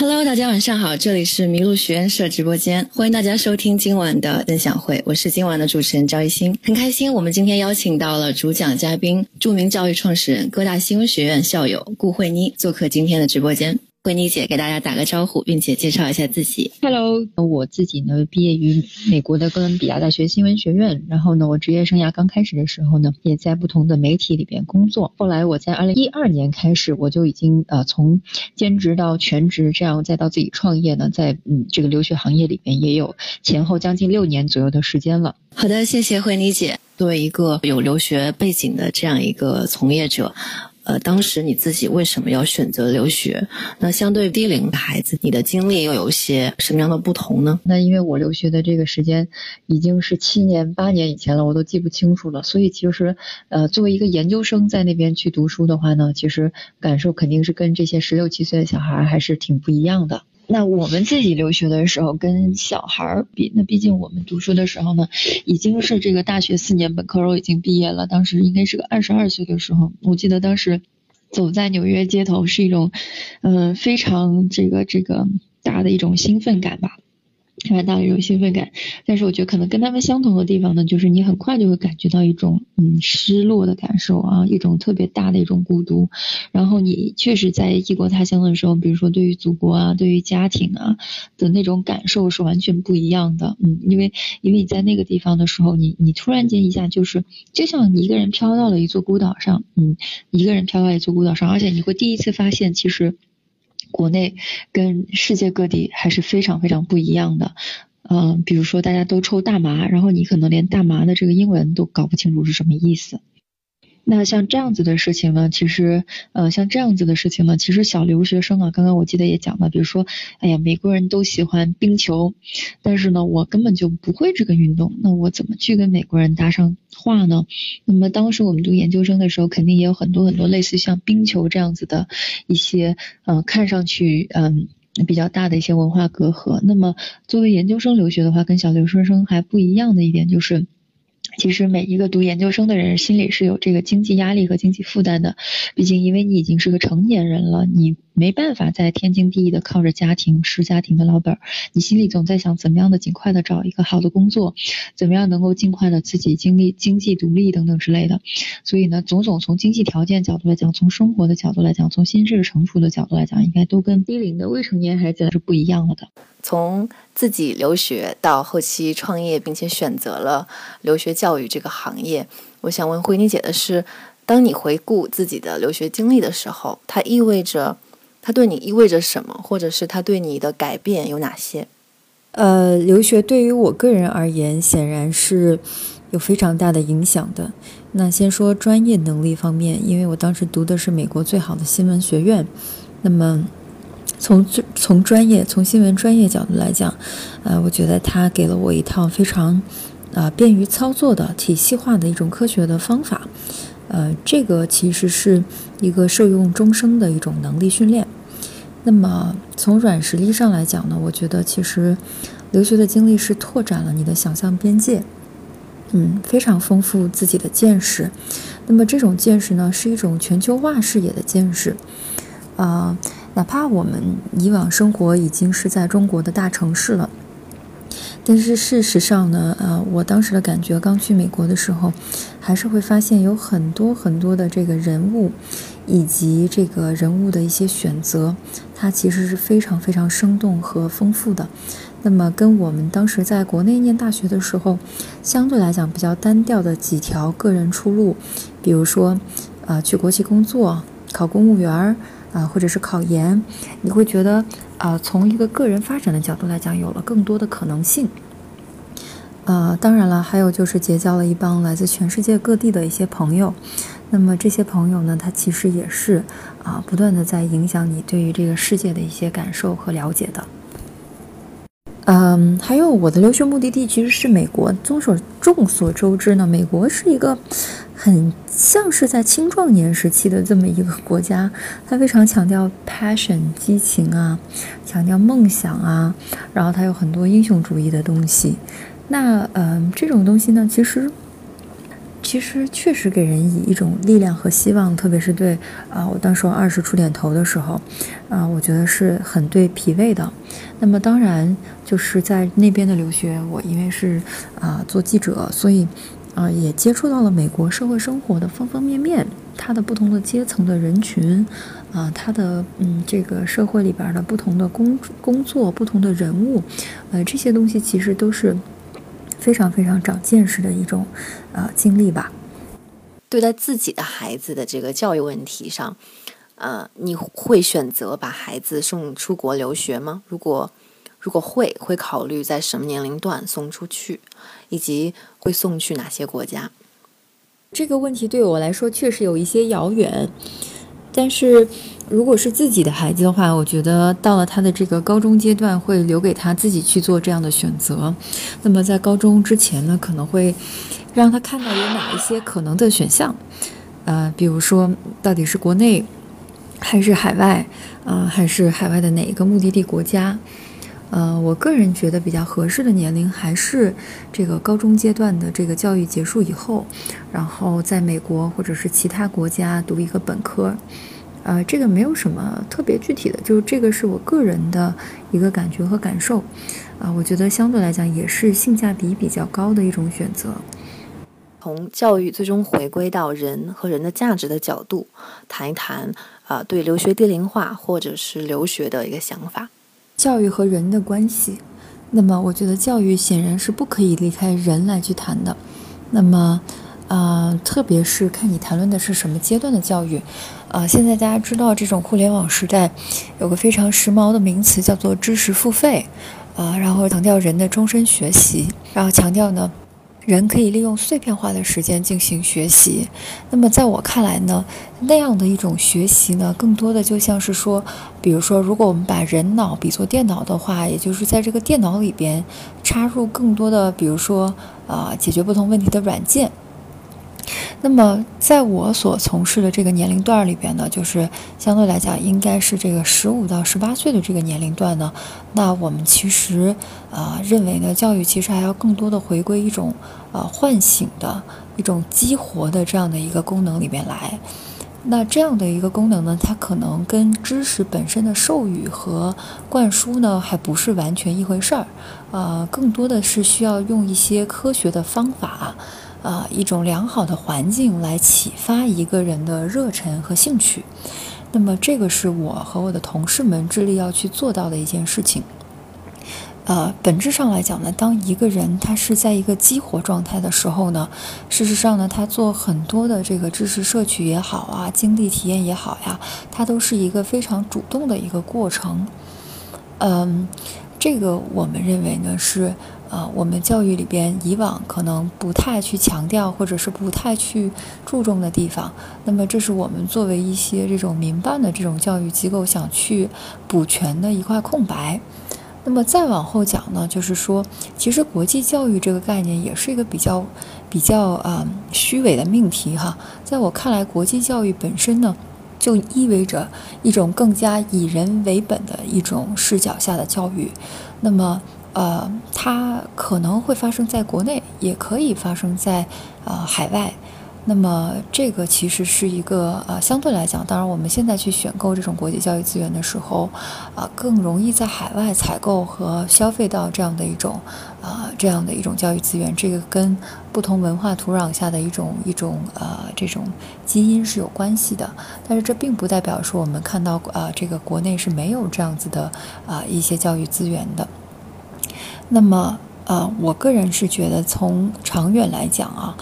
Hello，大家晚上好，这里是麋鹿学院社直播间，欢迎大家收听今晚的分享会，我是今晚的主持人赵一新，很开心，我们今天邀请到了主讲嘉宾，著名教育创始人、各大新闻学院校友顾慧妮做客今天的直播间。慧妮姐给大家打个招呼，并且介绍一下自己。Hello，我自己呢毕业于美国的哥伦比亚大学新闻学院，然后呢我职业生涯刚开始的时候呢也在不同的媒体里边工作，后来我在二零一二年开始我就已经呃从兼职到全职，这样再到自己创业呢，在嗯这个留学行业里边也有前后将近六年左右的时间了。好的，谢谢慧妮姐。作为一个有留学背景的这样一个从业者。呃，当时你自己为什么要选择留学？那相对低龄的孩子，你的经历又有些什么样的不同呢？那因为我留学的这个时间已经是七年、八年以前了，我都记不清楚了。所以其实，呃，作为一个研究生在那边去读书的话呢，其实感受肯定是跟这些十六七岁的小孩还是挺不一样的。那我们自己留学的时候跟小孩儿比，那毕竟我们读书的时候呢，已经是这个大学四年本科都已经毕业了，当时应该是个二十二岁的时候，我记得当时走在纽约街头是一种，嗯，非常这个这个大的一种兴奋感吧。蛮大的一种兴奋感，但是我觉得可能跟他们相同的地方呢，就是你很快就会感觉到一种嗯失落的感受啊，一种特别大的一种孤独。然后你确实在异国他乡的时候，比如说对于祖国啊，对于家庭啊的那种感受是完全不一样的。嗯，因为因为你在那个地方的时候，你你突然间一下就是就像你一个人飘到了一座孤岛上，嗯，一个人飘到一座孤岛上，而且你会第一次发现其实。国内跟世界各地还是非常非常不一样的，嗯，比如说大家都抽大麻，然后你可能连大麻的这个英文都搞不清楚是什么意思。那像这样子的事情呢，其实，呃，像这样子的事情呢，其实小留学生啊，刚刚我记得也讲了，比如说，哎呀，美国人都喜欢冰球，但是呢，我根本就不会这个运动，那我怎么去跟美国人搭上话呢？那么当时我们读研究生的时候，肯定也有很多很多类似像冰球这样子的一些，嗯，看上去，嗯，比较大的一些文化隔阂。那么作为研究生留学的话，跟小留学生还不一样的一点就是。其实每一个读研究生的人心里是有这个经济压力和经济负担的，毕竟因为你已经是个成年人了，你没办法再天经地义的靠着家庭吃家庭的老本儿，你心里总在想怎么样的尽快的找一个好的工作，怎么样能够尽快的自己经历经济独立等等之类的。所以呢，总总从经济条件角度来讲，从生活的角度来讲，从心智成熟的角度来讲，应该都跟低龄的未成年孩子是不一样了的。从自己留学到后期创业，并且选择了留学教育这个行业，我想问慧妮姐的是：当你回顾自己的留学经历的时候，它意味着，它对你意味着什么，或者是它对你的改变有哪些？呃，留学对于我个人而言，显然是有非常大的影响的。那先说专业能力方面，因为我当时读的是美国最好的新闻学院，那么。从最从专业从新闻专业角度来讲，呃，我觉得他给了我一套非常，啊便于操作的体系化的一种科学的方法，呃，这个其实是一个受用终生的一种能力训练。那么从软实力上来讲呢，我觉得其实留学的经历是拓展了你的想象边界，嗯，非常丰富自己的见识。那么这种见识呢，是一种全球化视野的见识，啊。哪怕我们以往生活已经是在中国的大城市了，但是事实上呢，呃，我当时的感觉，刚去美国的时候，还是会发现有很多很多的这个人物，以及这个人物的一些选择，它其实是非常非常生动和丰富的。那么跟我们当时在国内念大学的时候，相对来讲比较单调的几条个人出路，比如说，啊，去国企工作，考公务员儿啊，或者是考研，你会觉得，啊，从一个个人发展的角度来讲，有了更多的可能性。呃，当然了，还有就是结交了一帮来自全世界各地的一些朋友。那么这些朋友呢，他其实也是啊，不断的在影响你对于这个世界的一些感受和了解的。嗯，还有我的留学目的地其实是美国。众所众所周知呢，美国是一个。很像是在青壮年时期的这么一个国家，它非常强调 passion 激情啊，强调梦想啊，然后它有很多英雄主义的东西。那嗯，这种东西呢，其实其实确实给人以一种力量和希望，特别是对啊，我当时二十出点头的时候，啊，我觉得是很对脾胃的。那么当然就是在那边的留学，我因为是啊做记者，所以啊也接触到了美国社会生活的方方面面，它的不同的阶层的人群，啊，它的嗯这个社会里边的不同的工工作、不同的人物，呃，这些东西其实都是。非常非常长见识的一种，呃，经历吧。对待自己的孩子的这个教育问题上，呃，你会选择把孩子送出国留学吗？如果如果会，会考虑在什么年龄段送出去，以及会送去哪些国家？这个问题对我来说确实有一些遥远，但是。如果是自己的孩子的话，我觉得到了他的这个高中阶段，会留给他自己去做这样的选择。那么在高中之前呢，可能会让他看到有哪一些可能的选项，呃，比如说到底是国内还是海外，啊，还是海外的哪一个目的地国家？呃，我个人觉得比较合适的年龄还是这个高中阶段的这个教育结束以后，然后在美国或者是其他国家读一个本科。呃，这个没有什么特别具体的，就是这个是我个人的一个感觉和感受，啊，我觉得相对来讲也是性价比比较高的一种选择。从教育最终回归到人和人的价值的角度，谈一谈啊，对留学低龄化或者是留学的一个想法。教育和人的关系，那么我觉得教育显然是不可以离开人来去谈的。那么。呃，特别是看你谈论的是什么阶段的教育，啊，现在大家知道这种互联网时代，有个非常时髦的名词叫做知识付费，啊，然后强调人的终身学习，然后强调呢，人可以利用碎片化的时间进行学习。那么在我看来呢，那样的一种学习呢，更多的就像是说，比如说，如果我们把人脑比作电脑的话，也就是在这个电脑里边插入更多的，比如说啊，解决不同问题的软件。那么，在我所从事的这个年龄段里边呢，就是相对来讲，应该是这个十五到十八岁的这个年龄段呢。那我们其实啊，认为呢，教育其实还要更多的回归一种呃唤醒的一种激活的这样的一个功能里面来。那这样的一个功能呢，它可能跟知识本身的授予和灌输呢，还不是完全一回事儿。呃，更多的是需要用一些科学的方法。啊，一种良好的环境来启发一个人的热忱和兴趣，那么这个是我和我的同事们致力要去做到的一件事情。呃，本质上来讲呢，当一个人他是在一个激活状态的时候呢，事实上呢，他做很多的这个知识摄取也好啊，经历体验也好呀，它都是一个非常主动的一个过程。嗯，这个我们认为呢是。啊，我们教育里边以往可能不太去强调，或者是不太去注重的地方，那么这是我们作为一些这种民办的这种教育机构想去补全的一块空白。那么再往后讲呢，就是说，其实国际教育这个概念也是一个比较比较啊虚伪的命题哈。在我看来，国际教育本身呢，就意味着一种更加以人为本的一种视角下的教育。那么。呃，它可能会发生在国内，也可以发生在呃海外。那么这个其实是一个呃相对来讲，当然我们现在去选购这种国际教育资源的时候，啊更容易在海外采购和消费到这样的一种啊这样的一种教育资源。这个跟不同文化土壤下的一种一种呃这种基因是有关系的。但是这并不代表说我们看到啊这个国内是没有这样子的啊一些教育资源的。那么，呃，我个人是觉得，从长远来讲啊，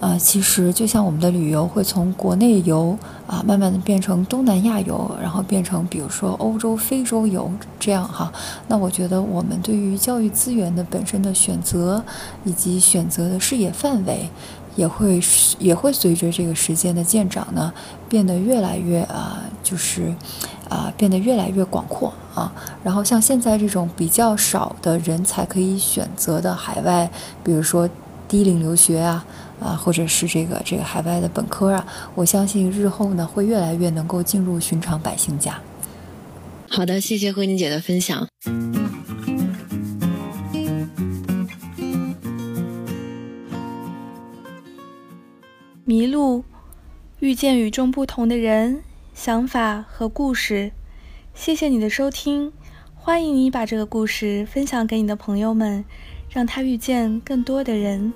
呃，其实就像我们的旅游会从国内游啊，慢慢的变成东南亚游，然后变成比如说欧洲、非洲游这样哈。那我觉得，我们对于教育资源的本身的选择，以及选择的视野范围，也会也会随着这个时间的渐长呢，变得越来越啊，就是。啊，变得越来越广阔啊。然后像现在这种比较少的人才可以选择的海外，比如说低龄留学啊，啊，或者是这个这个海外的本科啊，我相信日后呢会越来越能够进入寻常百姓家。好的，谢谢慧妮姐的分享。迷路，遇见与众不同的人、想法和故事。谢谢你的收听，欢迎你把这个故事分享给你的朋友们，让他遇见更多的人。